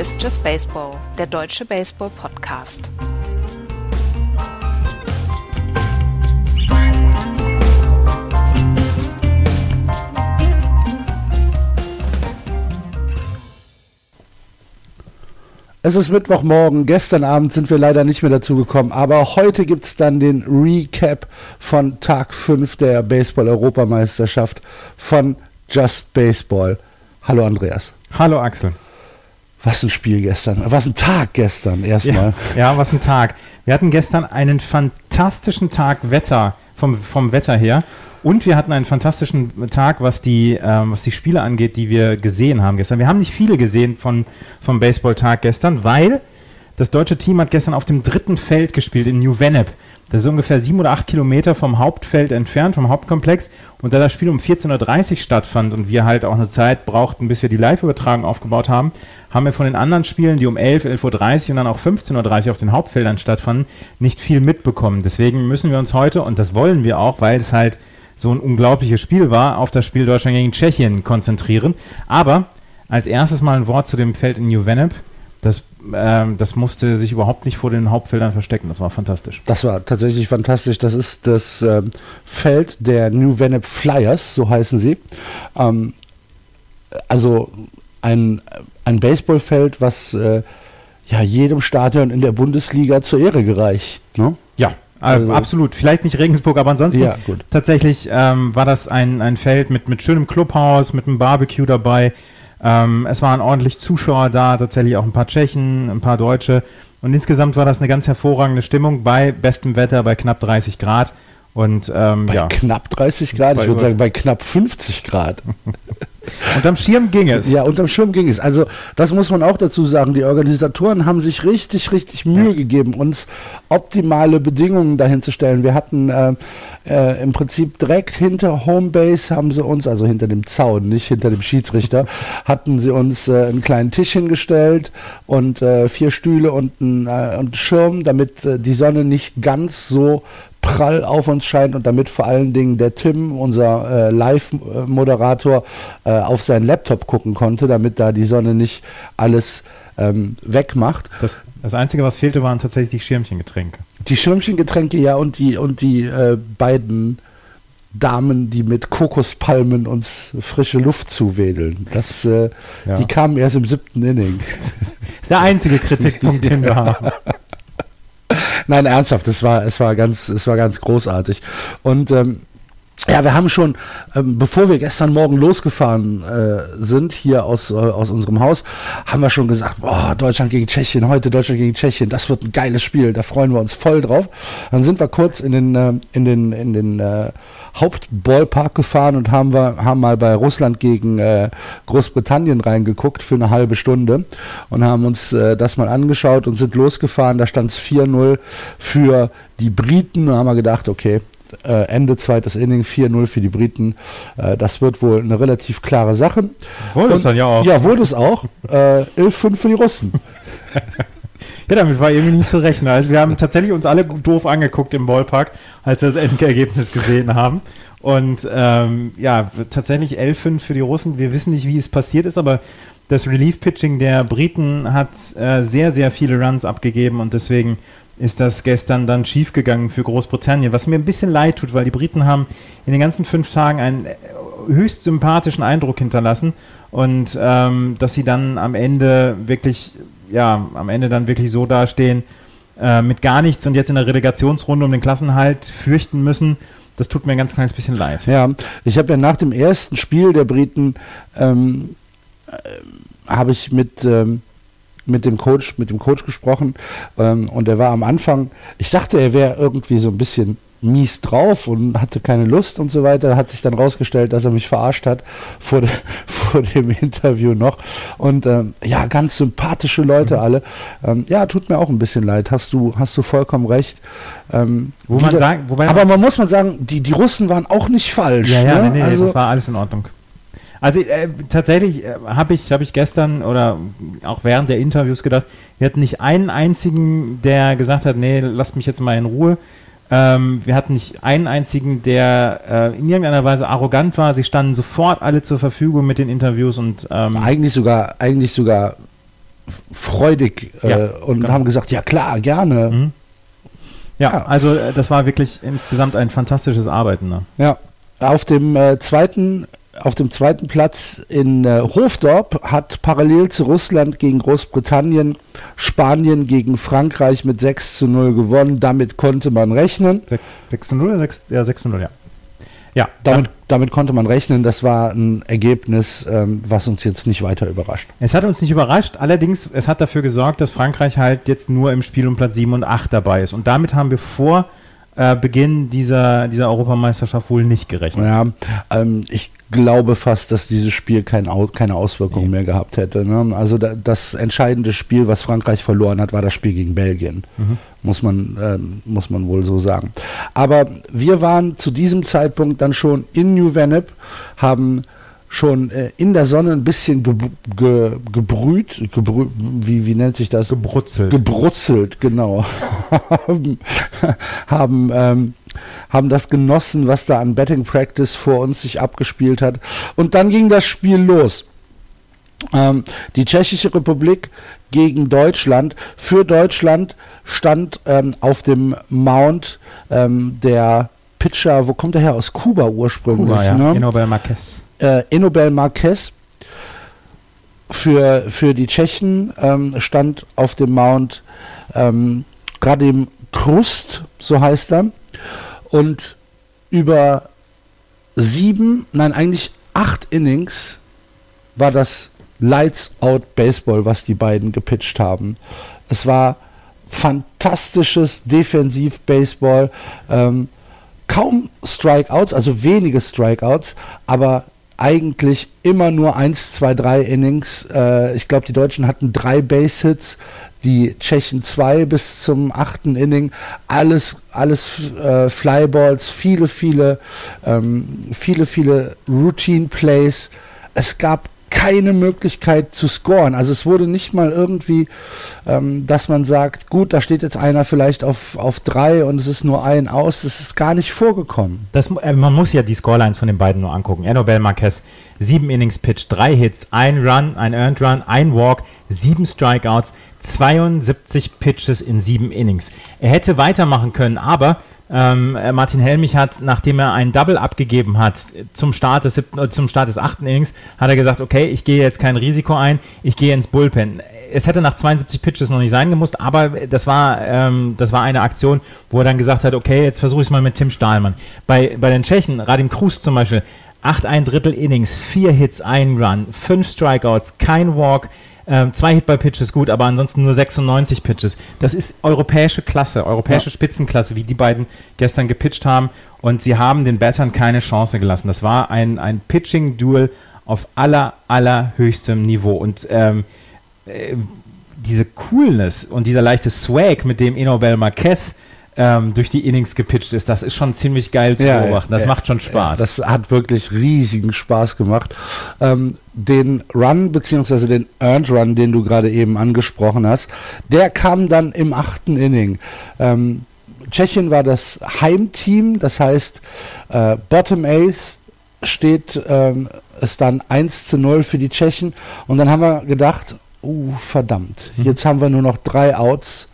Ist Just Baseball, der deutsche Baseball-Podcast. Es ist Mittwochmorgen. Gestern Abend sind wir leider nicht mehr dazu gekommen, aber heute gibt es dann den Recap von Tag 5 der Baseball-Europameisterschaft von Just Baseball. Hallo Andreas. Hallo Axel. Was ein Spiel gestern. Was ein Tag gestern erstmal. Ja, ja, was ein Tag. Wir hatten gestern einen fantastischen Tag Wetter, vom, vom Wetter her. Und wir hatten einen fantastischen Tag, was die, ähm, was die Spiele angeht, die wir gesehen haben gestern. Wir haben nicht viele gesehen von, vom Baseballtag gestern, weil das deutsche Team hat gestern auf dem dritten Feld gespielt in New Vennep. Das ist ungefähr sieben oder acht Kilometer vom Hauptfeld entfernt, vom Hauptkomplex. Und da das Spiel um 14.30 Uhr stattfand und wir halt auch eine Zeit brauchten, bis wir die Live-Übertragung aufgebaut haben, haben wir von den anderen Spielen, die um 11, 11.30 Uhr und dann auch 15.30 Uhr auf den Hauptfeldern stattfanden, nicht viel mitbekommen. Deswegen müssen wir uns heute, und das wollen wir auch, weil es halt so ein unglaubliches Spiel war, auf das Spiel Deutschland gegen Tschechien konzentrieren. Aber als erstes mal ein Wort zu dem Feld in New Vennep. Das, ähm, das musste sich überhaupt nicht vor den Hauptfeldern verstecken. Das war fantastisch. Das war tatsächlich fantastisch. Das ist das ähm, Feld der New Vennep Flyers, so heißen sie. Ähm, also ein, ein Baseballfeld, was äh, ja jedem Stadion in der Bundesliga zur Ehre gereicht. Ne? Ja, also, absolut. Vielleicht nicht Regensburg, aber ansonsten ja, tatsächlich ähm, war das ein, ein Feld mit, mit schönem Clubhaus, mit einem Barbecue dabei. Ähm, es waren ordentlich Zuschauer da, tatsächlich auch ein paar Tschechen, ein paar Deutsche. Und insgesamt war das eine ganz hervorragende Stimmung bei bestem Wetter, bei knapp 30 Grad. Und, ähm, bei ja. knapp 30 Grad, ich würde sagen bei knapp 50 Grad. unterm Schirm ging es. Ja, unterm Schirm ging es. Also das muss man auch dazu sagen. Die Organisatoren haben sich richtig, richtig Mühe gegeben, uns optimale Bedingungen dahin zu stellen. Wir hatten äh, äh, im Prinzip direkt hinter Homebase haben sie uns, also hinter dem Zaun, nicht hinter dem Schiedsrichter, hatten sie uns äh, einen kleinen Tisch hingestellt und äh, vier Stühle und einen, äh, und Schirm, damit äh, die Sonne nicht ganz so prall auf uns scheint und damit vor allen Dingen der Tim, unser äh, Live-Moderator, äh, auf seinen Laptop gucken konnte, damit da die Sonne nicht alles ähm, wegmacht. Das, das, Einzige, was fehlte, waren tatsächlich die Schirmchengetränke. Die Schirmchengetränke, ja, und die, und die äh, beiden Damen, die mit Kokospalmen uns frische Luft zuwedeln. Das, äh, ja. Die kamen erst im siebten Inning. Das ist der einzige Kritikpunkt, den wir haben. Nein, ernsthaft, es war, es war ganz, es war ganz großartig. Und ähm, ja, wir haben schon, ähm, bevor wir gestern Morgen losgefahren äh, sind, hier aus, äh, aus unserem Haus, haben wir schon gesagt, boah, Deutschland gegen Tschechien, heute Deutschland gegen Tschechien, das wird ein geiles Spiel, da freuen wir uns voll drauf. Dann sind wir kurz in den, äh, in den, in den äh, Hauptballpark gefahren und haben wir, haben mal bei Russland gegen äh, Großbritannien reingeguckt für eine halbe Stunde und haben uns äh, das mal angeschaut und sind losgefahren, da stand es 4-0 für die Briten und haben wir gedacht, okay, äh, Ende zweites Inning 4-0 für die Briten. Äh, das wird wohl eine relativ klare Sache. Wurde es dann ja auch. Ja, wurde es auch. Äh, 11-5 für die Russen. ja, damit war irgendwie nicht zu rechnen. Also wir haben tatsächlich uns alle doof angeguckt im Ballpark, als wir das Endergebnis gesehen haben. Und ähm, ja, tatsächlich 11-5 für die Russen. Wir wissen nicht, wie es passiert ist, aber das Relief-Pitching der Briten hat äh, sehr, sehr viele Runs abgegeben und deswegen ist das gestern dann schiefgegangen für Großbritannien, was mir ein bisschen leid tut, weil die Briten haben in den ganzen fünf Tagen einen äh, höchst sympathischen Eindruck hinterlassen und ähm, dass sie dann am Ende wirklich, ja, am Ende dann wirklich so dastehen äh, mit gar nichts und jetzt in der Relegationsrunde um den Klassenhalt fürchten müssen. Das tut mir ein ganz kleines bisschen leid. Ja, ich habe ja nach dem ersten Spiel der Briten ähm, äh, habe ich mit ähm, mit dem Coach, mit dem Coach gesprochen ähm, und er war am Anfang, ich dachte, er wäre irgendwie so ein bisschen mies drauf und hatte keine Lust und so weiter. Hat sich dann rausgestellt, dass er mich verarscht hat vor, de, vor dem Interview noch. Und ähm, ja, ganz sympathische Leute mhm. alle. Ähm, ja, tut mir auch ein bisschen leid. Hast du, hast du vollkommen recht. Ähm, Wo man sagen, aber man muss man sagen, die, die Russen waren auch nicht falsch. Ja, ja, ne? nee, nee, also, das war alles in Ordnung. Also äh, tatsächlich äh, habe ich, hab ich gestern oder auch während der Interviews gedacht, wir hatten nicht einen einzigen, der gesagt hat, nee, lasst mich jetzt mal in Ruhe. Ähm, wir hatten nicht einen einzigen, der äh, in irgendeiner Weise arrogant war. Sie standen sofort alle zur Verfügung mit den Interviews und ähm eigentlich sogar, eigentlich sogar freudig äh, Ja, und genau. haben gesagt, ja klar, gerne. Mhm. Ja, Ja. also äh, das war wirklich insgesamt ein fantastisches Arbeiten. Ne? Ja, auf dem äh, zweiten auf dem zweiten Platz in äh, Hofdorp hat parallel zu Russland gegen Großbritannien Spanien gegen Frankreich mit 6 zu 0 gewonnen. Damit konnte man rechnen. 6, 6 zu 0 oder 6, ja, 6 zu 0, ja. Ja, Damit, damit konnte man rechnen. Das war ein Ergebnis, ähm, was uns jetzt nicht weiter überrascht. Es hat uns nicht überrascht, allerdings, es hat dafür gesorgt, dass Frankreich halt jetzt nur im Spiel um Platz 7 und 8 dabei ist. Und damit haben wir vor äh, Beginn dieser, dieser Europameisterschaft wohl nicht gerechnet. Ja, ähm, ich glaube fast, dass dieses Spiel kein, keine Auswirkungen mehr gehabt hätte. Ne? Also da, das entscheidende Spiel, was Frankreich verloren hat, war das Spiel gegen Belgien. Muss, man, ähm, muss man wohl so sagen. Aber wir waren zu diesem Zeitpunkt dann schon in New Vennep, haben schon äh, in der Sonne ein bisschen ge ge gebrüht, gebrü wie, wie nennt sich das? Gebrutzelt. gebrutzelt, genau. haben ähm, haben das genossen, was da an Betting Practice vor uns sich abgespielt hat. Und dann ging das Spiel los. Ähm, die Tschechische Republik gegen Deutschland. Für Deutschland stand ähm, auf dem Mount ähm, der Pitcher, wo kommt er her? Aus Kuba ursprünglich. Kuba, ja. ne? Enobel Marquez. Äh, Enobel Marquez für, für die Tschechen ähm, stand auf dem Mount ähm, Radim Krust, so heißt er. Und über sieben, nein, eigentlich acht Innings war das Lights Out Baseball, was die beiden gepitcht haben. Es war fantastisches Defensiv-Baseball. Ähm, kaum Strikeouts, also wenige Strikeouts, aber eigentlich immer nur 1, 2, 3 Innings. Äh, ich glaube, die Deutschen hatten drei Base-Hits, die Tschechen zwei bis zum achten Inning. Alles, alles äh, Flyballs, viele, viele, ähm, viele, viele Routine-Plays. Es gab keine Möglichkeit zu scoren. Also es wurde nicht mal irgendwie, ähm, dass man sagt, gut, da steht jetzt einer vielleicht auf, auf drei und es ist nur ein aus. Das ist gar nicht vorgekommen. Das, äh, man muss ja die Scorelines von den beiden nur angucken. Enobel Marquez, sieben Innings Pitch, drei Hits, ein Run, ein Earned Run, ein Walk, sieben Strikeouts, 72 Pitches in sieben Innings. Er hätte weitermachen können, aber ähm, äh, Martin Helmich hat, nachdem er einen Double abgegeben hat zum Start des, siebten, äh, zum Start des achten Innings, hat er gesagt, okay, ich gehe jetzt kein Risiko ein, ich gehe ins Bullpen. Es hätte nach 72 Pitches noch nicht sein gemusst, aber das war, ähm, das war eine Aktion, wo er dann gesagt hat, okay, jetzt versuche ich es mal mit Tim Stahlmann. Bei, bei den Tschechen, Radim Krus zum Beispiel, acht ein Drittel Innings, vier Hits, ein Run, fünf Strikeouts, kein Walk, ähm, zwei Hit-by-Pitches gut, aber ansonsten nur 96 Pitches. Das ist europäische Klasse, europäische Ja. Spitzenklasse, wie die beiden gestern gepitcht haben. Und sie haben den Battern keine Chance gelassen. Das war ein, ein Pitching-Duel auf aller, allerhöchstem Niveau. Und ähm, äh, diese Coolness und dieser leichte Swag, mit dem Enobel Marquez ähm, durch die Innings gepitcht ist, das ist schon ziemlich geil zu beobachten. Das ja, macht schon Spaß. ja, Das hat wirklich riesigen Spaß gemacht. Ähm, den Run beziehungsweise den Earned Run, den du gerade eben angesprochen hast, der kam dann im achten Inning. Ähm, Tschechien war das Heimteam, das heißt äh, Bottom Ace steht ähm, es dann 1 zu 0 für die Tschechen und dann haben wir gedacht, uh, verdammt, Mhm. jetzt haben wir nur noch drei Outs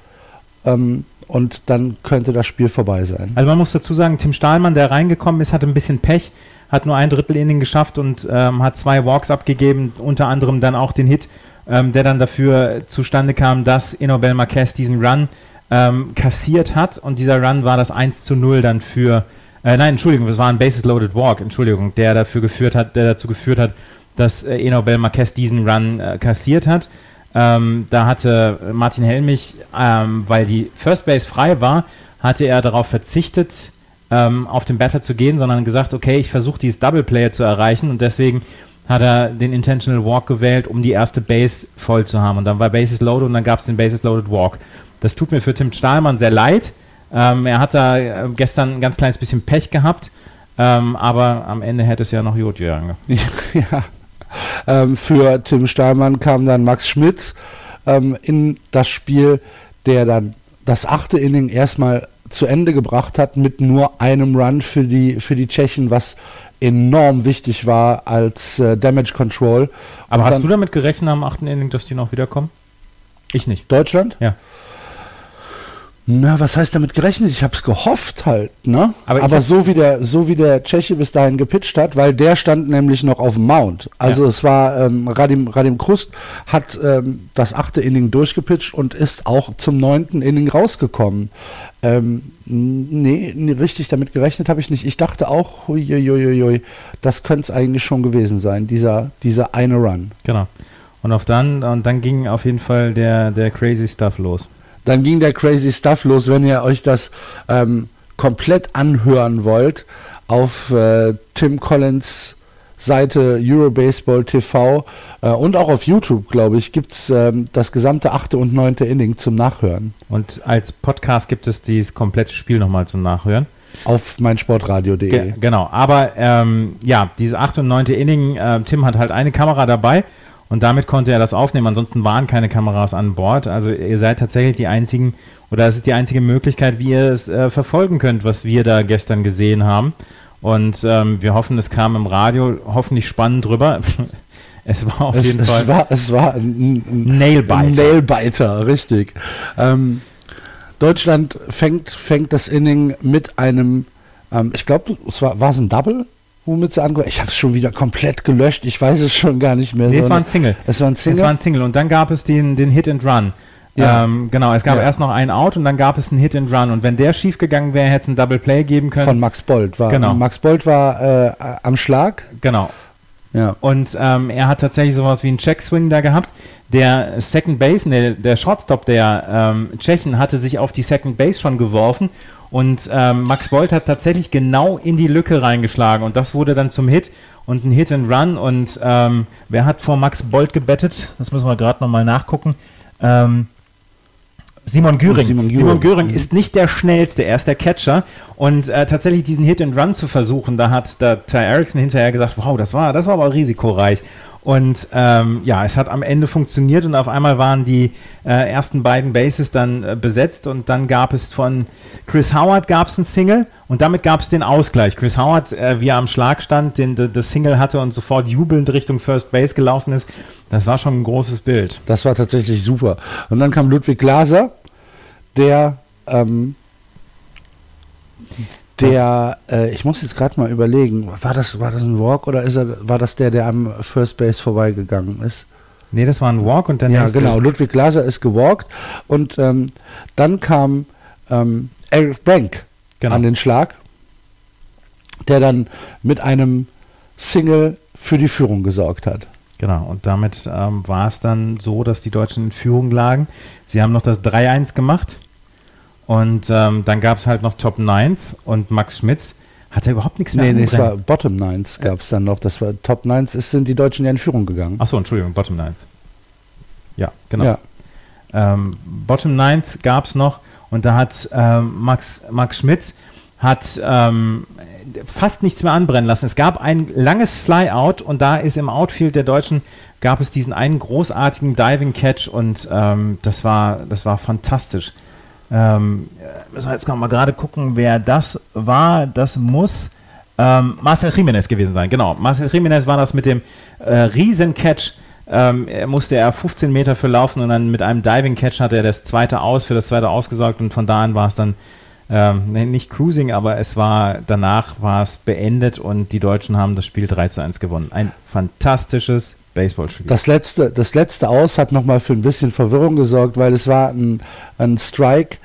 ähm, und dann könnte das Spiel vorbei sein. Also man muss dazu sagen, Tim Stahlmann, der reingekommen ist, hatte ein bisschen Pech, hat nur ein Drittel Inning geschafft und ähm, hat zwei Walks abgegeben, unter anderem dann auch den Hit, ähm, der dann dafür zustande kam, dass Enobel Marquez diesen Run ähm, kassiert hat und dieser Run war das 1 zu 0 dann für, äh, nein, Entschuldigung, das war ein Bases Loaded Walk, Entschuldigung, der dafür geführt hat, der dazu geführt hat, dass äh, Enobel Marquez diesen Run äh, kassiert hat. Ähm, da hatte Martin Helmich, ähm, weil die First Base frei war, hatte er darauf verzichtet, ähm, auf den Batter zu gehen, sondern gesagt, okay, ich versuche dieses Double Player zu erreichen und deswegen hat er den Intentional Walk gewählt, um die erste Base voll zu haben. Und dann war Bases Loaded und dann gab es den Bases Loaded Walk. Das tut mir für Tim Stahlmann sehr leid. Ähm, er hat da äh, gestern ein ganz kleines bisschen Pech gehabt, ähm, aber am Ende hätte es ja noch gut gegangen. ja. Ähm, für Tim Stahlmann kam dann Max Schmitz ähm, in das Spiel, der dann das achte Inning erstmal zu Ende gebracht hat mit nur einem Run für die, für die Tschechen, was enorm wichtig war als äh, Damage Control. Aber Und hast dann- du damit gerechnet am achten Inning, dass die noch wiederkommen? Ich nicht. Deutschland? Ja. Na, was heißt damit gerechnet? Ich habe es gehofft halt, ne? Aber Aber, so wie der so wie der Tscheche bis dahin gepitcht hat, weil der stand nämlich noch auf dem Mount. Also Ja. es war ähm, Radim Radim Krust hat ähm, das achte Inning durchgepitcht und ist auch zum neunten Inning rausgekommen. Ähm, nee, richtig damit gerechnet habe ich nicht. Ich dachte auch, huiuiuiui, das könnte es eigentlich schon gewesen sein, dieser dieser eine Run. Genau. Und auf dann, und dann ging auf jeden Fall der, der crazy Stuff los. Dann ging der crazy Stuff los, wenn ihr euch das ähm, komplett anhören wollt auf äh, Tim Collins Seite Eurobaseball TV äh, und auch auf YouTube, glaube ich, gibt es ähm, das gesamte achte und neunte Inning zum Nachhören Und als Podcast gibt es dieses komplette Spiel nochmal zum Nachhören. auf meinsportradio.de. Ge genau, aber ähm, ja, diese 8. und 9. Inning, äh, Tim hat halt eine Kamera dabei und damit konnte er das aufnehmen. Ansonsten waren keine Kameras an Bord. Also ihr seid tatsächlich die einzigen, oder es ist die einzige Möglichkeit, wie ihr es äh, verfolgen könnt, was wir da gestern gesehen haben. Und ähm, wir hoffen, es kam im Radio hoffentlich spannend drüber. es war auf Es, jeden es, Fall war, es war ein, ein, Nailbiter. ein Nailbiter, richtig. Ähm, Deutschland fängt, fängt das Inning mit einem, ähm, ich glaube, es war, war es ein Double, womit sie angefangen Ich habe es schon wieder komplett gelöscht, ich weiß es schon gar nicht mehr. Nee, es so war eine- ein Single. Es war ein Single? Es war ein Single und dann gab es den, den Hit and Run. Ja. Ähm, genau, es gab Ja. erst noch einen Out und dann gab es einen Hit and Run. Und wenn der schief gegangen wäre, hätte es ein Double Play geben können. von Max Bold. War, Genau. Max Bold war äh, am Schlag. genau. Ja. Und ähm, er hat tatsächlich sowas wie einen Check-Swing da gehabt. Der Second Base, der, der Shortstop der ähm, Tschechen, hatte sich auf die Second Base schon geworfen. Und ähm, Max Bolt hat tatsächlich genau in die Lücke reingeschlagen. Und das wurde dann zum Hit und ein Hit and Run. Und ähm, wer hat vor Max Bolt gebettet? Das müssen wir gerade nochmal nachgucken. Ähm, Simon Göring. Simon Simon Göring. Göring, ist nicht der schnellste, er ist der Catcher. Und äh, tatsächlich diesen Hit and Run zu versuchen, da hat da Ty Erickson hinterher gesagt, wow, das war, das war aber risikoreich. Und ähm, ja, es hat am Ende funktioniert und auf einmal waren die äh, ersten beiden Bases dann äh, besetzt und dann gab es von Chris Howard gab es ein Single und damit gab es den Ausgleich. Chris Howard, äh, wie er am Schlag stand, den de- das Single hatte und sofort jubelnd Richtung First Base gelaufen ist, das war schon ein großes Bild. Das war tatsächlich super. Und dann kam Ludwig Glaser, der, ähm, der, äh, ich muss jetzt gerade mal überlegen, war das, war das ein Walk oder ist er, war das der, der am First Base vorbeigegangen ist? Nee, das war ein Walk und dann Ja, genau. Ludwig Glaser ist gewalkt und ähm, dann kam ähm, Eric Brank Genau. an den Schlag, der dann mit einem Single für die Führung gesorgt hat. Genau, und damit ähm, war es dann so, dass die Deutschen in Führung lagen. Sie haben noch das 3-1 gemacht und ähm, dann gab es halt noch Top 9 und Max Schmitz hatte überhaupt nichts mehr Nee, nee, es war Bottom Nines gab es dann noch. Das war Top Nines, ist, sind die Deutschen ja in Führung gegangen. Achso, Entschuldigung, Bottom 9. Ja, genau. Ja. Ähm, Bottom 9 gab es noch und da hat ähm, Max, Max Schmitz hat ähm, fast nichts mehr anbrennen lassen. Es gab ein langes Flyout und da ist im Outfield der Deutschen gab es diesen einen großartigen Diving Catch und ähm, das war das war fantastisch. Ähm, äh, müssen wir jetzt noch mal gerade gucken, wer das war. Das muss ähm, Marcel Jiménez gewesen sein. Genau, Marcel Jiménez war das mit dem äh, Riesen-Catch. Ähm, er musste er 15 Meter für laufen und dann mit einem Diving-Catch hat er das zweite aus, für das zweite ausgesorgt und von da an war es dann ähm, nicht Cruising, aber es war danach war es beendet und die Deutschen haben das Spiel 3 zu 1 gewonnen. Ein fantastisches Baseballspiel. Das letzte, das letzte Aus hat nochmal für ein bisschen Verwirrung gesorgt, weil es war ein, ein Strike,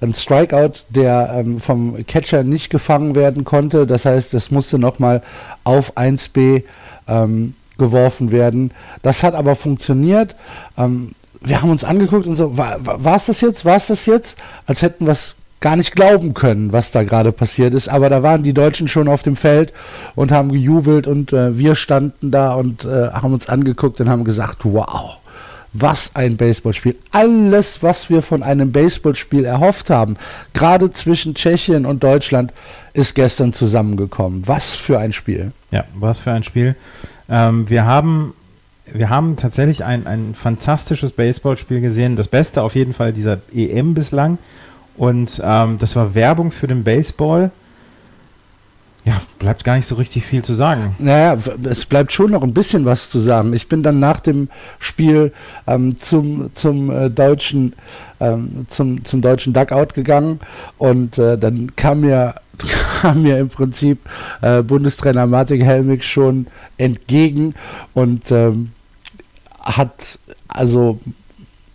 ein Strikeout, der ähm, vom Catcher nicht gefangen werden konnte. Das heißt, es musste nochmal auf 1B ähm, geworfen werden. Das hat aber funktioniert. Ähm, wir haben uns angeguckt und so, war, war es das jetzt? War es das jetzt? Als hätten wir es gar nicht glauben können, was da gerade passiert ist. Aber da waren die Deutschen schon auf dem Feld und haben gejubelt und äh, wir standen da und äh, haben uns angeguckt und haben gesagt, wow, was ein Baseballspiel. Alles, was wir von einem Baseballspiel erhofft haben, gerade zwischen Tschechien und Deutschland, ist gestern zusammengekommen. Was für ein Spiel. Ja, was für ein Spiel. Ähm, wir haben wir haben tatsächlich ein, ein fantastisches Baseballspiel gesehen. Das Beste auf jeden Fall dieser EM bislang. Und ähm, das war Werbung für den Baseball. Ja, bleibt gar nicht so richtig viel zu sagen. Naja, es bleibt schon noch ein bisschen was zu sagen. Ich bin dann nach dem Spiel ähm, zum, zum äh, deutschen ähm, zum, zum deutschen Duckout gegangen und äh, dann kam mir kam mir im Prinzip äh, Bundestrainer Martin Helmig schon entgegen und ähm, hat also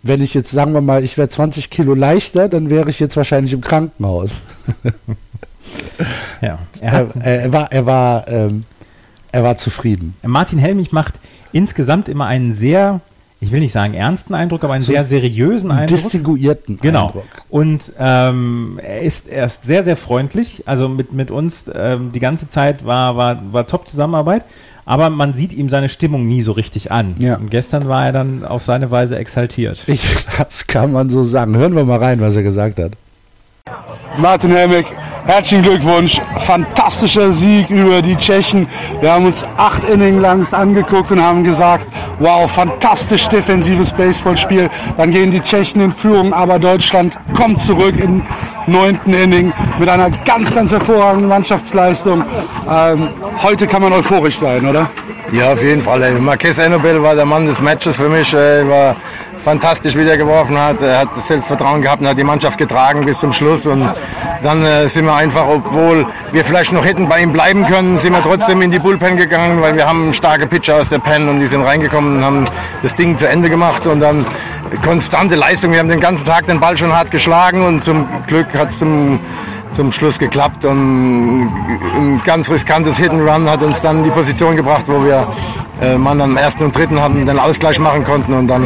wenn ich jetzt sagen wir mal, ich wäre 20 Kilo leichter, dann wäre ich jetzt wahrscheinlich im Krankenhaus. ja, er, er, er, war, er war, ähm, er war zufrieden. Martin Helmich macht insgesamt immer einen sehr, ich will nicht sagen ernsten Eindruck, aber einen so sehr seriösen Eindruck. Distinguierten genau. Eindruck. Und ähm, er ist erst sehr, sehr freundlich. Also mit, mit uns ähm, die ganze Zeit war, war, war top Zusammenarbeit. Aber man sieht ihm seine Stimmung nie so richtig an. Ja. Und gestern war er dann auf seine Weise exaltiert. Ich, das kann man so sagen. Hören wir mal rein, was er gesagt hat. Martin Helmig, herzlichen Glückwunsch. Fantastischer Sieg über die Tschechen. Wir haben uns acht Innings lang angeguckt und haben gesagt, wow, fantastisch defensives Baseballspiel. Dann gehen die Tschechen in Führung, aber Deutschland kommt zurück im neunten Inning mit einer ganz, ganz hervorragenden Mannschaftsleistung. Ähm, heute kann man euphorisch sein, oder? Ja, auf jeden Fall. Marquez Enobel war der Mann des Matches für mich. Er war fantastisch, wie er geworfen hat. Er hat Selbstvertrauen gehabt und hat die Mannschaft getragen bis zum Schluss. Und dann äh, sind wir einfach, obwohl wir vielleicht noch hätten bei ihm bleiben können, sind wir trotzdem in die Bullpen gegangen, weil wir haben starke Pitcher aus der Pen und die sind reingekommen und haben das Ding zu Ende gemacht. Und dann konstante Leistung. Wir haben den ganzen Tag den Ball schon hart geschlagen und zum Glück hat es zum zum Schluss geklappt und ein ganz riskantes Hit and Run hat uns dann die Position gebracht, wo wir äh, Mann am ersten und dritten hatten, den Ausgleich machen konnten und dann,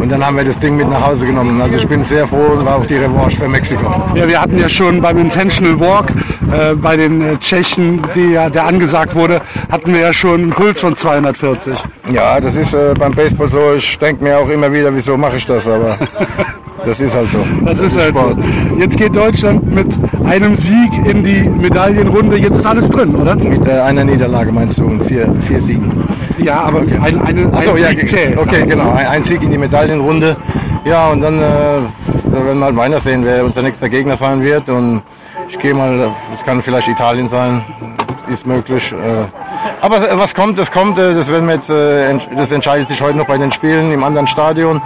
und dann haben wir das Ding mit nach Hause genommen. Also ich bin sehr froh und war auch die Revanche für Mexiko. Ja, wir hatten ja schon beim Intentional Walk äh, bei den äh, Tschechen, die ja, der angesagt wurde, hatten wir ja schon einen Puls von 240. Ja, das ist äh, beim Baseball so. Ich denke mir auch immer wieder, wieso mache ich das, aber das ist halt so. Das, das ist, halt Sport. so. Jetzt geht Deutschland mit einem Sieg in die Medaillenrunde. Jetzt ist alles drin, oder? Mit äh, einer Niederlage meinst du und vier, vier Siegen. Ja, aber okay. ein, eine, Achso, ein ja, Sieg zählt. Okay, genau. Ein, ein, Sieg in die Medaillenrunde. Ja, und dann äh, werden wir halt weiter sehen, wer unser nächster Gegner sein wird. Und ich gehe mal, es kann vielleicht Italien sein, ist möglich. Äh, aber was kommt, das kommt. Äh, das, werden wir jetzt, äh, das entscheidet sich heute noch bei den Spielen im anderen Stadion.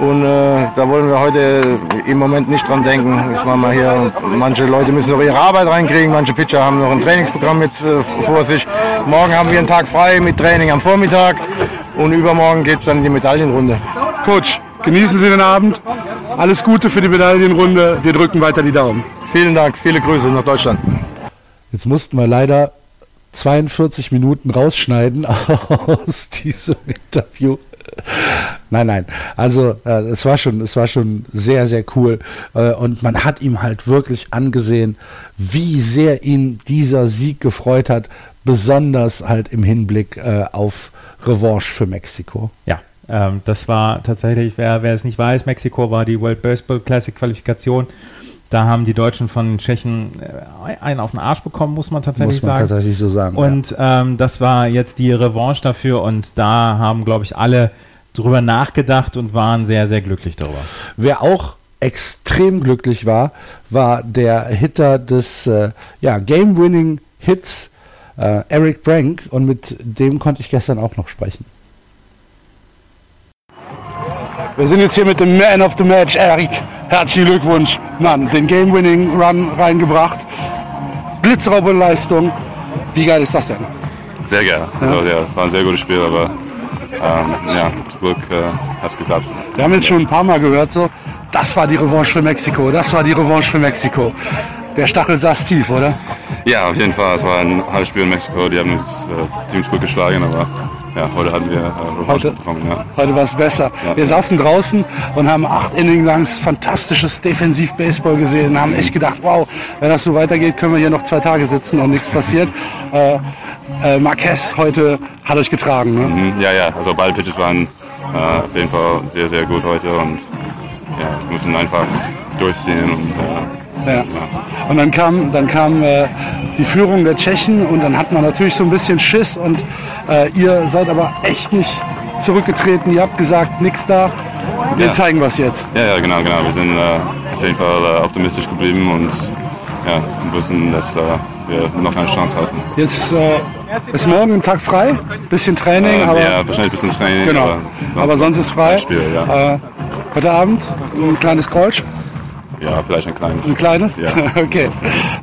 Und äh, da wollen wir heute im Moment nicht dran denken. Jetzt machen wir hier, manche Leute müssen noch ihre Arbeit reinkriegen, manche Pitcher haben noch ein Trainingsprogramm jetzt äh, vor sich. Morgen haben wir einen Tag frei mit Training am Vormittag und übermorgen geht es dann in die Medaillenrunde. Coach, genießen Sie den Abend. Alles Gute für die Medaillenrunde. Wir drücken weiter die Daumen. Vielen Dank, viele Grüße nach Deutschland. Jetzt mussten wir leider 42 Minuten rausschneiden aus diesem Interview. Nein, nein. Also äh, es war schon, es war schon sehr, sehr cool. Äh, und man hat ihm halt wirklich angesehen, wie sehr ihn dieser Sieg gefreut hat, besonders halt im Hinblick äh, auf Revanche für Mexiko. Ja, ähm, das war tatsächlich, wer, wer es nicht weiß, Mexiko war die World Baseball Classic Qualifikation. Da haben die Deutschen von Tschechen äh, einen auf den Arsch bekommen, muss man tatsächlich sagen. Muss man sagen. tatsächlich so sagen. Und ja. ähm, das war jetzt die Revanche dafür und da haben, glaube ich, alle drüber nachgedacht und waren sehr, sehr glücklich darüber. Wer auch extrem glücklich war, war der Hitter des äh, ja, Game-Winning-Hits äh, Eric Brank und mit dem konnte ich gestern auch noch sprechen. Wir sind jetzt hier mit dem Man of the Match, Eric. Herzlichen Glückwunsch, Mann. Den Game-Winning-Run reingebracht. Blitzrauberleistung. Wie geil ist das denn? Sehr geil. Ja. Also, ja, war ein sehr gutes Spiel, aber ähm, ja, Glück äh, hat es geklappt. Wir haben jetzt schon ein paar Mal gehört, so, das war die Revanche für Mexiko, das war die Revanche für Mexiko. Der Stachel saß tief, oder? Ja, auf jeden Fall. Es war ein halbes Spiel in Mexiko. Die haben uns äh, ziemlich gut geschlagen, aber ja, heute hatten wir äh, heute, bekommen. Ja. Heute war es besser. Ja. Wir saßen draußen und haben acht Innings lang fantastisches Defensiv-Baseball gesehen und haben echt gedacht, wow, wenn das so weitergeht, können wir hier noch zwei Tage sitzen und nichts passiert. Äh, äh, Marquez heute hat euch getragen. Ne? Mhm, ja, ja, also Ballpitches waren äh, auf jeden Fall sehr, sehr gut heute und ja, müssen einfach durchziehen und äh, ja. Und dann kam, dann kam äh, die Führung der Tschechen und dann hat man natürlich so ein bisschen Schiss und äh, ihr seid aber echt nicht zurückgetreten. Ihr habt gesagt, nichts da. Wir ja. zeigen was jetzt. Ja, ja, genau, genau. Wir sind äh, auf jeden Fall äh, optimistisch geblieben und ja, wissen, dass, äh, wir noch eine Chance hatten. Jetzt äh, ist morgen ein Tag frei, bisschen Training, Ähm, aber ja, wahrscheinlich ein bisschen Training. genau. Aber sonst ist frei. Spiel, ja. Äh, heute Abend ein kleines Kreuz, ja, vielleicht ein kleines. ein kleines. Ja. okay.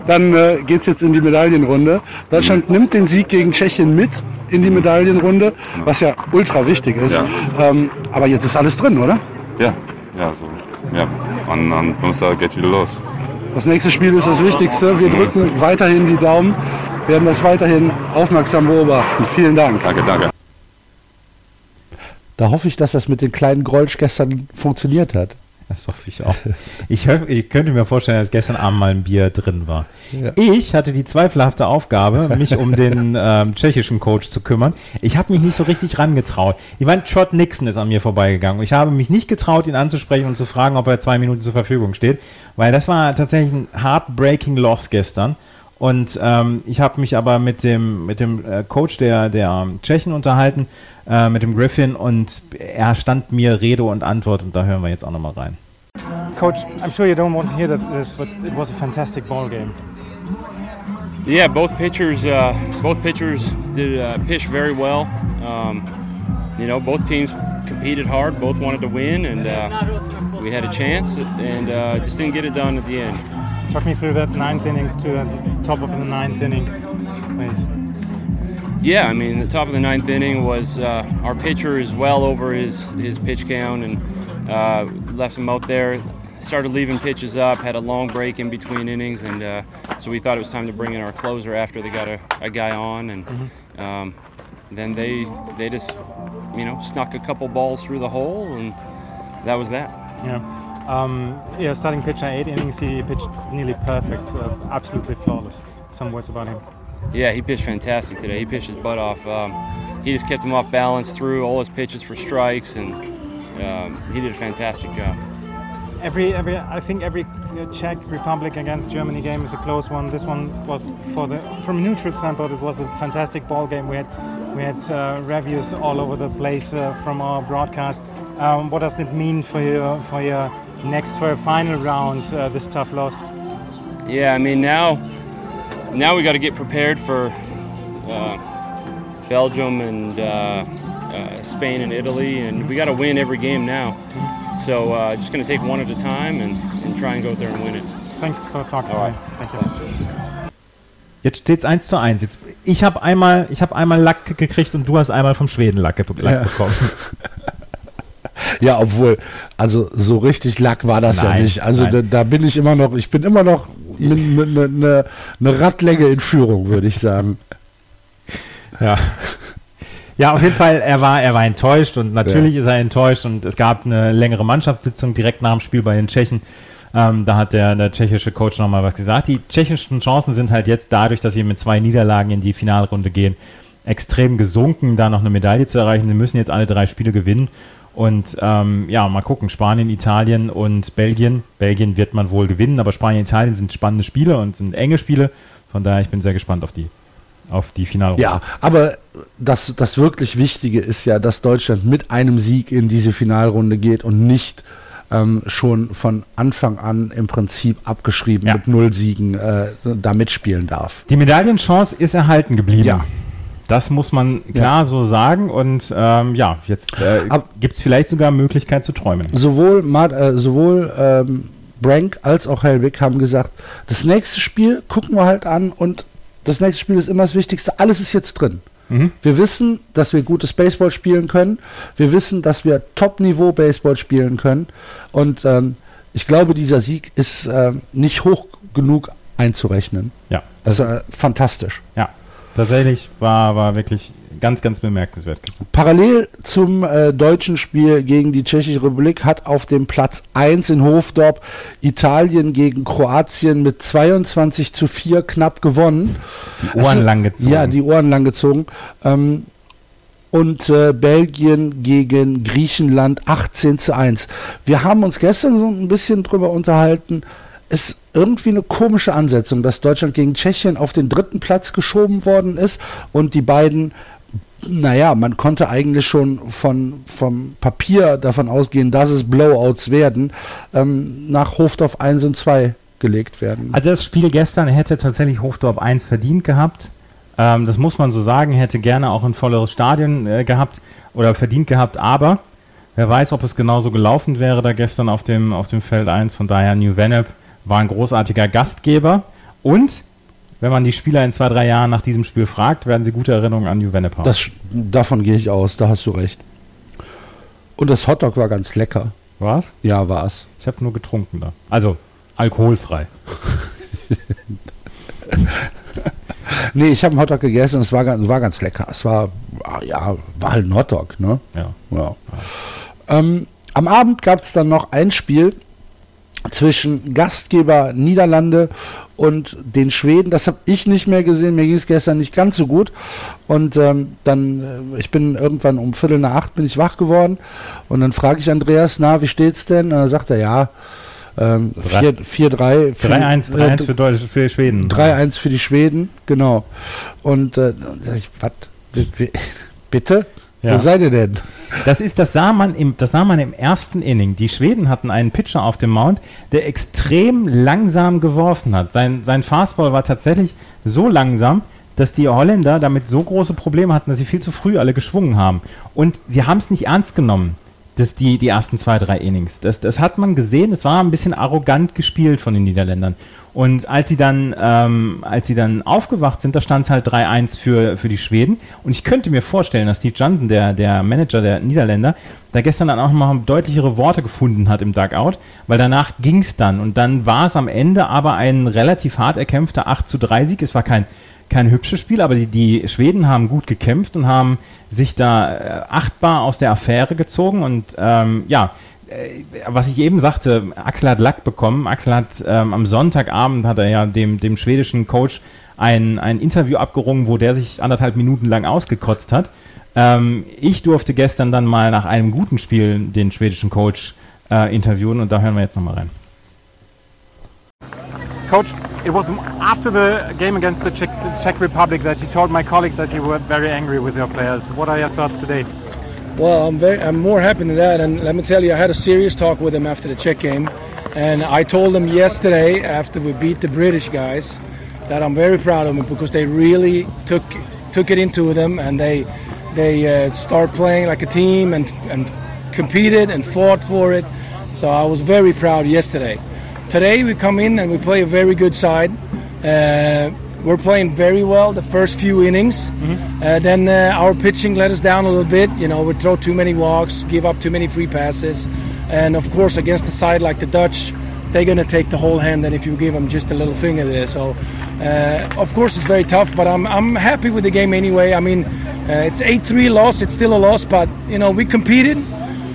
Dann äh, geht's jetzt in die Medaillenrunde. Deutschland Mhm. nimmt den Sieg gegen Tschechien mit in die Medaillenrunde, was ja ultra wichtig ist. Ja. Ähm, aber jetzt ist alles drin, oder? Ja, ja, so. Ja, und am Donnerstag geht wieder los. Das nächste Spiel ist das Wichtigste. Wir drücken weiterhin die Daumen, werden das weiterhin aufmerksam beobachten. Vielen Dank. Danke, danke. Da hoffe ich, dass das mit den kleinen Grolsch gestern funktioniert hat. Das hoffe ich auch. Ich, ich könnte mir vorstellen, dass gestern Abend mal ein Bier drin war. Ja. Ich hatte die zweifelhafte Aufgabe, mich um den ähm, tschechischen Coach zu kümmern. Ich habe mich nicht so richtig rangetraut. Ich meine, Trot Nixon ist an mir vorbeigegangen. Ich habe mich nicht getraut, ihn anzusprechen und zu fragen, ob er zwei Minuten zur Verfügung steht, weil das war tatsächlich ein heartbreaking Loss gestern. Und ähm, ich habe mich aber mit dem, mit dem äh, Coach der, der Tschechen unterhalten, äh, mit dem Griffin, und er stand mir Rede und Antwort und da hören wir jetzt auch nochmal rein. Coach, I'm sure you don't want to hear that this, but it was a fantastic ball game. Yeah, both pitchers, uh, both pitchers did uh, pitch very well. Um, you know, both teams competed hard. Both wanted to win, and uh, we had a chance, and uh, just didn't get it done at the end. Talk me through that ninth inning to the top of the ninth inning, please. Yeah, I mean, the top of the ninth inning was uh, our pitcher is well over his his pitch count, and uh, left him out there. Started leaving pitches up, had a long break in between innings, and uh, so we thought it was time to bring in our closer after they got a, a guy on, and um, then they they just you know snuck a couple balls through the hole, and that was that. Yeah. Um, yeah, starting pitcher, eight innings, he pitched nearly perfect, uh, absolutely flawless. Some words about him. Yeah, he pitched fantastic today. He pitched his butt off. Um, he just kept him off balance through all his pitches for strikes, and um, he did a fantastic job. Every, every, I think every uh, Czech Republic against Germany game is a close one. This one was, for the, from a neutral standpoint, it was a fantastic ball game. We had, we had uh, reviews all over the place uh, from our broadcast. Um, what does it mean for your, for your next, for a final round, uh, this tough loss? Yeah, I mean now, now we got to get prepared for uh, Belgium and uh, uh, Spain and Italy, and we got to win every game now. So uh, just going to take one at a time and, and try and go out there and win it. Thanks for talking All to me. Thank you. Jetzt steht's 1 zu 1. Jetzt, ich habe einmal, ich hab einmal Lack gekriegt und du hast einmal vom Schweden Lack, Lack Ja. bekommen. Ja, obwohl, also so richtig Lack war das ja Nein, nicht. Also da, da bin ich immer noch, ich bin immer noch eine ne, ne Radlänge in Führung, würde ich sagen. Ja. Ja, auf jeden Fall, er war, er war enttäuscht und natürlich ist er enttäuscht und es gab eine längere Mannschaftssitzung direkt nach dem Spiel bei den Tschechen. Ähm, da hat der, der tschechische Coach nochmal was gesagt. Die tschechischen Chancen sind halt jetzt dadurch, dass sie mit zwei Niederlagen in die Finalrunde gehen, extrem gesunken, da noch eine Medaille zu erreichen. Sie müssen jetzt alle drei Spiele gewinnen. Und ähm, ja, mal gucken, Spanien, Italien und Belgien. Belgien wird man wohl gewinnen, aber Spanien, Italien sind spannende Spiele und sind enge Spiele. Von daher, ich bin sehr gespannt auf die, auf die Finalrunde. Ja, aber das, das wirklich Wichtige ist ja, dass Deutschland mit einem Sieg in diese Finalrunde geht und nicht ähm, schon von Anfang an im Prinzip abgeschrieben Ja. mit null Siegen äh, da mitspielen darf. Die Medaillenchance ist erhalten geblieben. Ja. Das muss man klar so sagen. Und ähm, ja, jetzt äh, gibt es vielleicht sogar Möglichkeit zu träumen. Sowohl, Mart, äh, sowohl ähm, Brank als auch Helwig haben gesagt, das nächste Spiel gucken wir halt an und das nächste Spiel ist immer das Wichtigste. Alles ist jetzt drin. Wir wissen, dass wir gutes Baseball spielen können. Wir wissen, dass wir Top-Niveau Baseball spielen können. Und ähm, ich glaube, dieser Sieg ist äh, nicht hoch genug einzurechnen. Ja, Das ist äh, fantastisch. ja. Tatsächlich war, war wirklich ganz, ganz bemerkenswert gestern. Parallel zum äh, deutschen Spiel gegen die Tschechische Republik hat auf dem Platz 1 in Hofdorp Italien gegen Kroatien mit 22 zu 4 knapp gewonnen. Die Ohren Es- lang gezogen. Ja, die Ohren lang gezogen. Ähm, und äh, Belgien gegen Griechenland 18 zu 1. Wir haben uns gestern so ein bisschen drüber unterhalten. Ist irgendwie eine komische Ansetzung, dass Deutschland gegen Tschechien auf den dritten Platz geschoben worden ist und die beiden, naja, man konnte eigentlich schon von, vom Papier davon ausgehen, dass es Blowouts werden, ähm, nach Hofdorf 1 und 2 gelegt werden. Also das Spiel gestern hätte tatsächlich Hofdorf 1 verdient gehabt. Ähm, das muss man so sagen, hätte gerne auch ein volleres Stadion äh, gehabt oder verdient gehabt, aber wer weiß, ob es genauso gelaufen wäre da gestern auf dem, auf dem Feld 1. Von daher, New Vennep war ein großartiger Gastgeber und wenn man die Spieler in zwei, drei Jahren nach diesem Spiel fragt, werden sie gute Erinnerungen an Vennep haben. Das, davon gehe ich aus, da hast du recht. Und das Hotdog war ganz lecker. War's? Ja, war's. Ich habe nur getrunken da. Also alkoholfrei. nee, ich habe einen Hotdog gegessen, es war, ganz- war ganz lecker. Es war, ah, ja, war halt ein Hotdog, ne? Ja. Ja. Ähm, am Abend gab es dann noch ein Spiel zwischen Gastgeber Niederlande und den Schweden. Das habe ich nicht mehr gesehen. Mir ging es gestern nicht ganz so gut. Und ähm, dann, äh, ich bin irgendwann um Viertel nach acht bin ich wach geworden. Und dann frage ich Andreas, na, wie steht's denn? Und dann sagt er, ja, ähm, Drei- 4-3 für, 3-1 äh, 3-1 für, Deutsch, für Schweden. 3-1 für die Schweden, genau. Und äh, dann sag ich, was? Bitte? Ja. Wo seid ihr denn? Das ist, das sah man im, das sah man im ersten Inning. Die Schweden hatten einen Pitcher auf dem Mount, der extrem langsam geworfen hat. Sein, sein Fastball war tatsächlich so langsam, dass die Holländer damit so große Probleme hatten, dass sie viel zu früh alle geschwungen haben. Und sie haben es nicht ernst genommen, dass die, die ersten zwei, drei Innings. Das, das hat man gesehen, es war ein bisschen arrogant gespielt von den Niederländern. Und als sie dann, ähm, als sie dann aufgewacht sind, da stand es halt 3-1 für, für die Schweden. Und ich könnte mir vorstellen, dass Steve Johnson, der, der Manager der Niederländer, da gestern dann auch mal deutlichere Worte gefunden hat im Dugout, weil danach ging es dann. Und dann war es am Ende aber ein relativ hart erkämpfter 8 zu 3 Sieg. Es war kein, kein hübsches Spiel, aber die, die Schweden haben gut gekämpft und haben sich da äh, achtbar aus der Affäre gezogen. Und ähm, ja, äh, was ich eben sagte, Axel hat Lack bekommen. Axel hat ähm, am Sonntagabend hat er ja dem, dem schwedischen Coach ein, ein Interview abgerungen, wo der sich anderthalb Minuten lang ausgekotzt hat. Ähm, ich durfte gestern dann mal nach einem guten Spiel den schwedischen Coach äh, interviewen und da hören wir jetzt nochmal rein. Coach, it was after the game against the Czech, Czech Republic that you told my colleague that you were very angry with your players. What are your thoughts today? Well, I'm very, I'm more happy than that, and let me tell you, I had a serious talk with him after the Czech game, and I told him yesterday after we beat the British guys that I'm very proud of them because they really took took it into them and they they uh, start playing like a team and and competed and fought for it. So I was very proud yesterday. Today we come in and we play a very good side. Uh, we're playing very well the first few innings. Uh, then uh, our pitching let us down a little bit. You know, we throw too many walks, give up too many free passes, and of course against a side like the Dutch, they're gonna take the whole hand. And if you give them just a little finger there, so uh, of course it's very tough. But I'm I'm happy with the game anyway. I mean, uh, it's 8-3 loss. It's still a loss, but you know we competed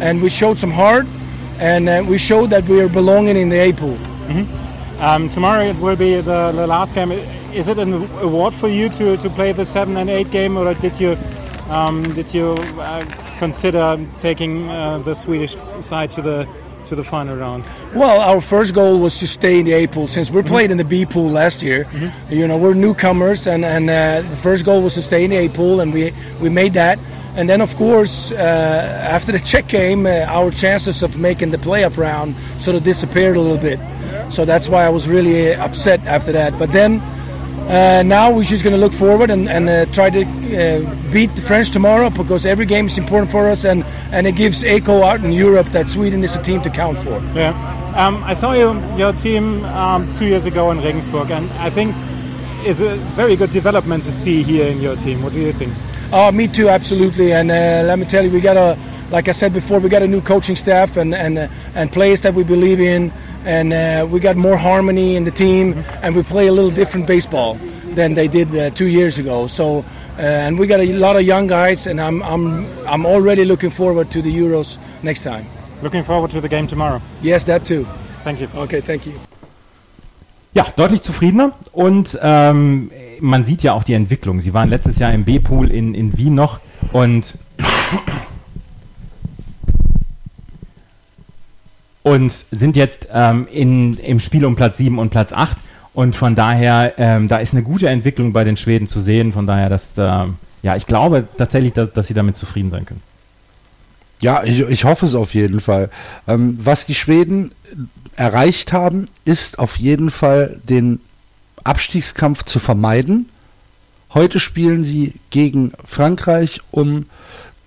and we showed some heart, and uh, we showed that we are belonging in the A pool. Um, tomorrow it will be the, the last game. Is it an award for you to, to play the seven and eight game, or did you um, did you uh, consider taking uh, the Swedish side to the to the final round? Well, our first goal was to stay in the A pool since we played in the B pool last year. You know, we're newcomers, and and uh, the first goal was to stay in the A pool, and we we made that. And then, of course, uh, after the Czech game, uh, our chances of making the playoff round sort of disappeared a little bit. So that's why I was really uh, upset after that. But then. Uh, now we're just going to look forward and, and uh, try to uh, beat the French tomorrow because every game is important for us and, and it gives echo out in Europe that Sweden is a team to count for. Yeah. Um, I saw you, your team um, two years ago in Regensburg, and I think it's a very good development to see here in your team. What do you think? Oh, me too, absolutely. And uh, let me tell you, we got a, like I said before, we got a new coaching staff and and uh, and players that we believe in, and uh, we got more harmony in the team, and we play a little different baseball than they did uh, two years ago. So, uh, and we got a lot of young guys, and I'm I'm I'm already looking forward to the Euros next time. Looking forward to the game tomorrow. Yes, that too. Thank you. Okay, thank you. Ja, deutlich zufriedener und ähm, man sieht ja auch die Entwicklung. Sie waren letztes Jahr im B-Pool in, in Wien noch und und sind jetzt ähm, in, im Spiel um Platz 7 und Platz 8 und von daher, ähm, da ist eine gute Entwicklung bei den Schweden zu sehen, von daher, dass, äh, ja, ich glaube tatsächlich, dass, dass sie damit zufrieden sein können. Ja, ich, ich hoffe es auf jeden Fall. Ähm, was die Schweden erreicht haben, ist auf jeden Fall den Abstiegskampf zu vermeiden. Heute spielen sie gegen Frankreich um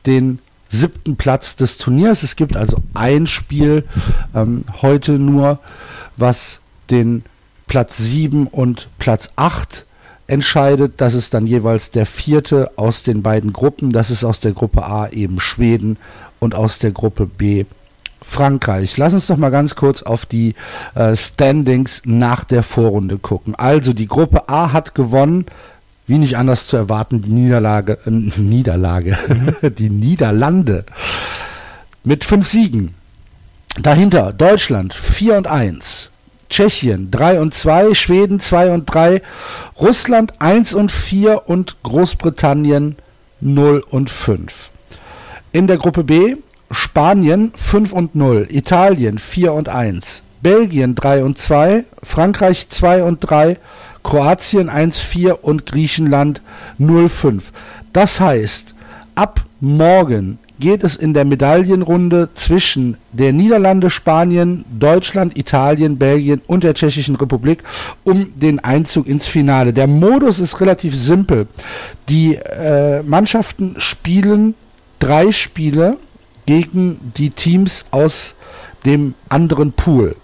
den siebten Platz des Turniers. Es gibt also ein Spiel ähm, heute nur, was den Platz 7 und Platz 8 entscheidet. Das ist dann jeweils der vierte aus den beiden Gruppen. Das ist aus der Gruppe A eben Schweden und aus der Gruppe B Frankreich. Lass uns doch mal ganz kurz auf die äh, Standings nach der Vorrunde gucken. Also die Gruppe A hat gewonnen, wie nicht anders zu erwarten, die Niederlage, äh, Niederlage, die Niederlande mit fünf Siegen. Dahinter Deutschland 4 und 1, Tschechien 3 und 2, Schweden 2 und 3, Russland 1 und 4 und Großbritannien 0 und 5. In der Gruppe B Spanien 5 und 0, Italien 4 und 1, Belgien 3 und 2, Frankreich 2 und 3, Kroatien 1 4 und Griechenland 0 5. Das heißt, ab morgen geht es in der Medaillenrunde zwischen der Niederlande, Spanien, Deutschland, Italien, Belgien und der Tschechischen Republik um den Einzug ins Finale. Der Modus ist relativ simpel. Die äh, Mannschaften spielen drei Spiele gegen die Teams aus dem anderen Pool.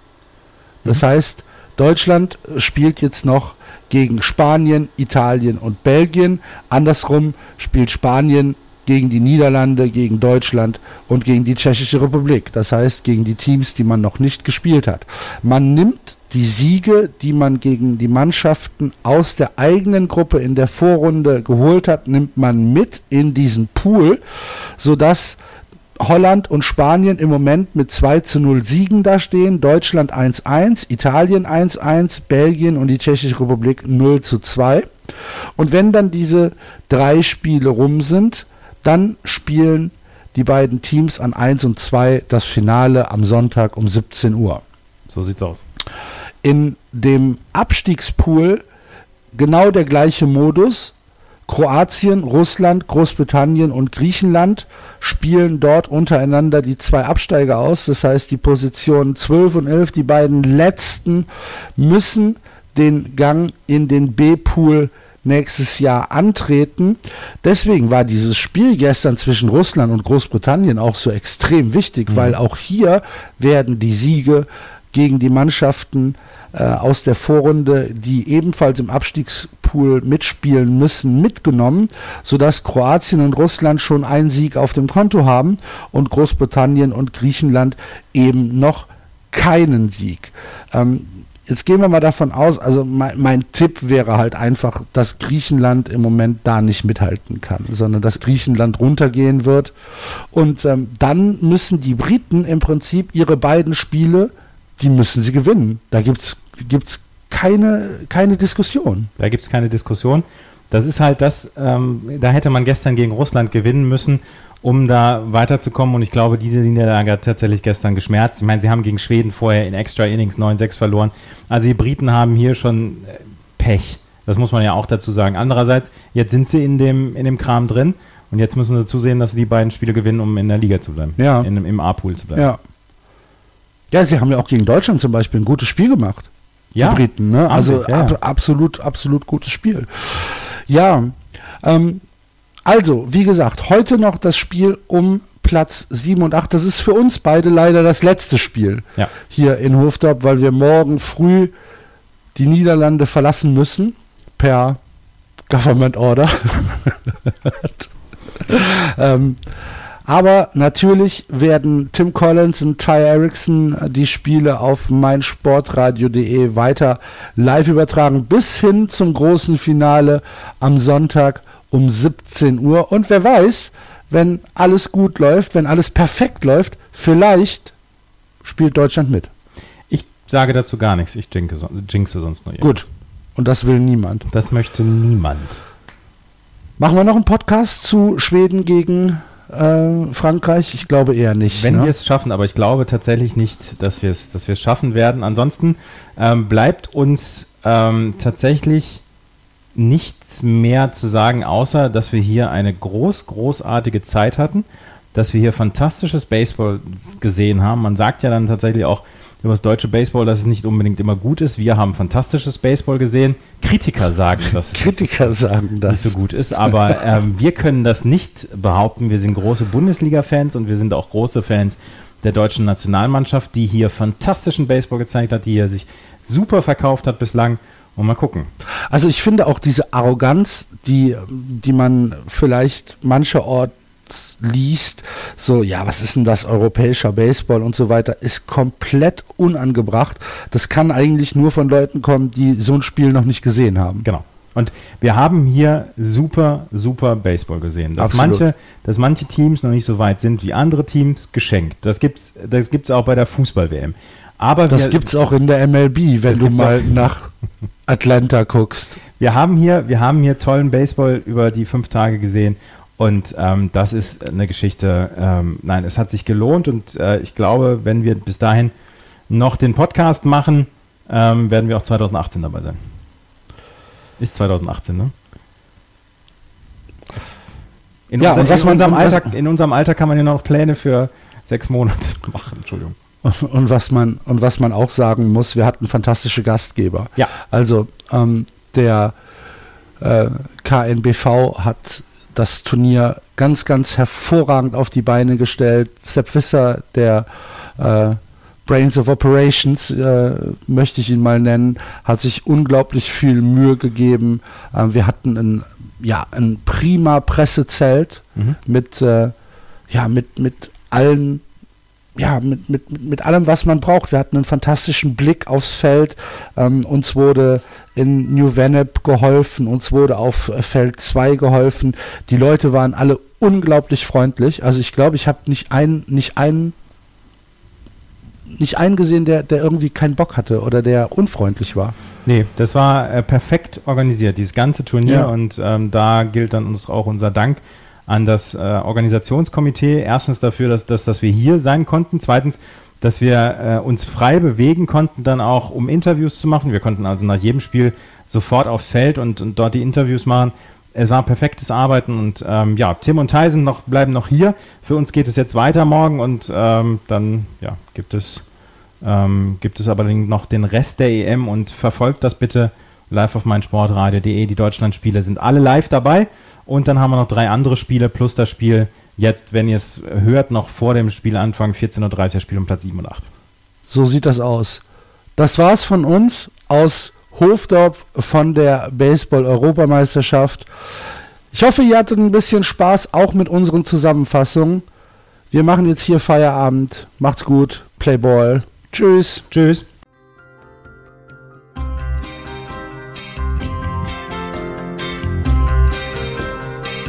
Das mhm. heißt, Deutschland spielt jetzt noch gegen Spanien, Italien und Belgien. Andersrum spielt Spanien gegen die Niederlande, gegen Deutschland und gegen die Tschechische Republik. Das heißt, gegen die Teams, die man noch nicht gespielt hat. Man nimmt die Siege, die man gegen die Mannschaften aus der eigenen Gruppe in der Vorrunde geholt hat, nimmt man mit in diesen Pool, sodass Holland und Spanien im Moment mit 2 zu 0 Siegen dastehen, Deutschland 1-1, Italien 1-1, Belgien und die Tschechische Republik 0 zu 2. Und wenn dann diese drei Spiele rum sind, dann spielen die beiden Teams an 1 und 2 das Finale am Sonntag um 17 Uhr. So sieht's aus. In dem Abstiegspool genau der gleiche Modus. Kroatien, Russland, Großbritannien und Griechenland spielen dort untereinander die zwei Absteiger aus. Das heißt, die Positionen 12 und 11, die beiden letzten, müssen den Gang in den B-Pool nächstes Jahr antreten. Deswegen war dieses Spiel gestern zwischen Russland und Großbritannien auch so extrem wichtig, mhm. weil auch hier werden die Siege gegen die Mannschaften äh, aus der Vorrunde, die ebenfalls im Abstiegspool mitspielen müssen, mitgenommen, sodass Kroatien und Russland schon einen Sieg auf dem Konto haben und Großbritannien und Griechenland eben noch keinen Sieg. Ähm, jetzt gehen wir mal davon aus, also mein, mein, Tipp wäre halt einfach, dass Griechenland im Moment da nicht mithalten kann, sondern dass Griechenland runtergehen wird. Und ähm, dann müssen die Briten im Prinzip ihre beiden Spiele die müssen sie gewinnen. Da gibt es keine, keine Diskussion. Da gibt es keine Diskussion. Das ist halt das, ähm, da hätte man gestern gegen Russland gewinnen müssen, um da weiterzukommen. Und ich glaube, diese Niederlage hat tatsächlich gestern geschmerzt. Ich meine, sie haben gegen Schweden vorher in Extra Innings 9-6 verloren. Also die Briten haben hier schon äh, Pech. Das muss man ja auch dazu sagen. Andererseits, jetzt sind sie in dem, in dem Kram drin und jetzt müssen sie zusehen, dass sie die beiden Spiele gewinnen, um in der Liga zu bleiben. Ja. In, Im A-Pool zu bleiben. Ja. Ja, sie haben ja auch gegen Deutschland zum Beispiel ein gutes Spiel gemacht. Ja. Die Briten, ne? Also ja, ab, absolut, absolut gutes Spiel. Ja. Ähm, also, wie gesagt, heute noch das Spiel um Platz 7 und 8. Das ist für uns beide leider das letzte Spiel ja. hier in Hofdorp, weil wir morgen früh die Niederlande verlassen müssen per Government Order. ähm, aber natürlich werden Tim Collins und Ty Erickson die Spiele auf meinsportradio.de weiter live übertragen bis hin zum großen Finale am Sonntag um 17 Uhr. Und wer weiß, wenn alles gut läuft, wenn alles perfekt läuft, vielleicht spielt Deutschland mit. Ich sage dazu gar nichts. Ich jinxe, jinxe sonst nur irgendwas. Gut. Und das will niemand. Das möchte niemand. Machen wir noch einen Podcast zu Schweden gegen äh, Frankreich? Ich glaube eher nicht. Wenn ne? wir es schaffen, aber ich glaube tatsächlich nicht, dass wir es dass schaffen werden. Ansonsten ähm, bleibt uns ähm, tatsächlich nichts mehr zu sagen, außer dass wir hier eine groß, großartige Zeit hatten, dass wir hier fantastisches Baseball gesehen haben. Man sagt ja dann tatsächlich auch über das deutsche Baseball, dass es nicht unbedingt immer gut ist. Wir haben fantastisches Baseball gesehen. Kritiker sagen, dass es Kritiker nicht so, sagen das. nicht so gut ist, aber ähm, wir können das nicht behaupten. Wir sind große Bundesliga-Fans und wir sind auch große Fans der deutschen Nationalmannschaft, die hier fantastischen Baseball gezeigt hat, die hier sich super verkauft hat bislang. Und mal gucken. Also ich finde auch diese Arroganz, die, die man vielleicht mancherorts liest, so, ja, was ist denn das, europäischer Baseball und so weiter, ist komplett unangebracht. Das kann eigentlich nur von Leuten kommen, die so ein Spiel noch nicht gesehen haben. Genau. Und wir haben hier super, super Baseball gesehen. Dass manche, dass manche Teams noch nicht so weit sind wie andere Teams, geschenkt. Das gibt's, das gibt's auch bei der Fußball-WM. Aber das gibt es auch in der MLB, wenn du mal nach Atlanta guckst. Wir haben hier, wir haben hier tollen Baseball über die fünf Tage gesehen und ähm, das ist eine Geschichte. Ähm, nein, es hat sich gelohnt und äh, ich glaube, wenn wir bis dahin noch den Podcast machen, ähm, werden wir auch 2018 dabei sein. Ist 2018, ne? In, ja, unser, und was in, man, unserem und Alter, in unserem Alter kann man ja noch Pläne für sechs Monate machen. Entschuldigung. Und was man, und was man auch sagen muss, wir hatten fantastische Gastgeber. Ja. Also ähm, der äh, KNBV hat das Turnier ganz, ganz hervorragend auf die Beine gestellt. Sepp Visser, der äh, Brains of Operations, äh, möchte ich ihn mal nennen, hat sich unglaublich viel Mühe gegeben. Ähm, wir hatten ein, ja, ein prima Pressezelt Mhm. mit, äh, ja, mit, mit allen ja, mit, mit, mit allem, was man braucht. Wir hatten einen fantastischen Blick aufs Feld. Ähm, uns wurde in New Vennep geholfen, uns wurde auf äh, Feld 2 geholfen. Die Leute waren alle unglaublich freundlich. Also ich glaube, ich habe nicht einen, nicht einen, nicht einen gesehen, der, der irgendwie keinen Bock hatte oder der unfreundlich war. Nee, das war äh, perfekt organisiert, dieses ganze Turnier. Ja. Und ähm, da gilt dann uns auch unser Dank an das äh, Organisationskomitee. Erstens dafür, dass, dass, dass wir hier sein konnten. Zweitens, dass wir äh, uns frei bewegen konnten, dann auch um Interviews zu machen. Wir konnten also nach jedem Spiel sofort aufs Feld und, und dort die Interviews machen. Es war perfektes Arbeiten und ähm, ja, Tim und Tyson noch, bleiben noch hier. Für uns geht es jetzt weiter morgen und ähm, dann ja, gibt es ähm, gibt es aber noch den Rest der EM und verfolgt das bitte live auf meinsportradio.de. Die Deutschlandspiele sind alle live dabei und dann haben wir noch drei andere Spiele plus das Spiel jetzt, wenn ihr es hört, noch vor dem Spielanfang 14.30 Uhr Spiel um Platz 7 und 8. So sieht das aus. Das war's von uns aus Hofdorf von der Baseball-Europameisterschaft. Ich hoffe, ihr hattet ein bisschen Spaß auch mit unseren Zusammenfassungen. Wir machen jetzt hier Feierabend. Macht's gut. Play Ball. Tschüss. Tschüss.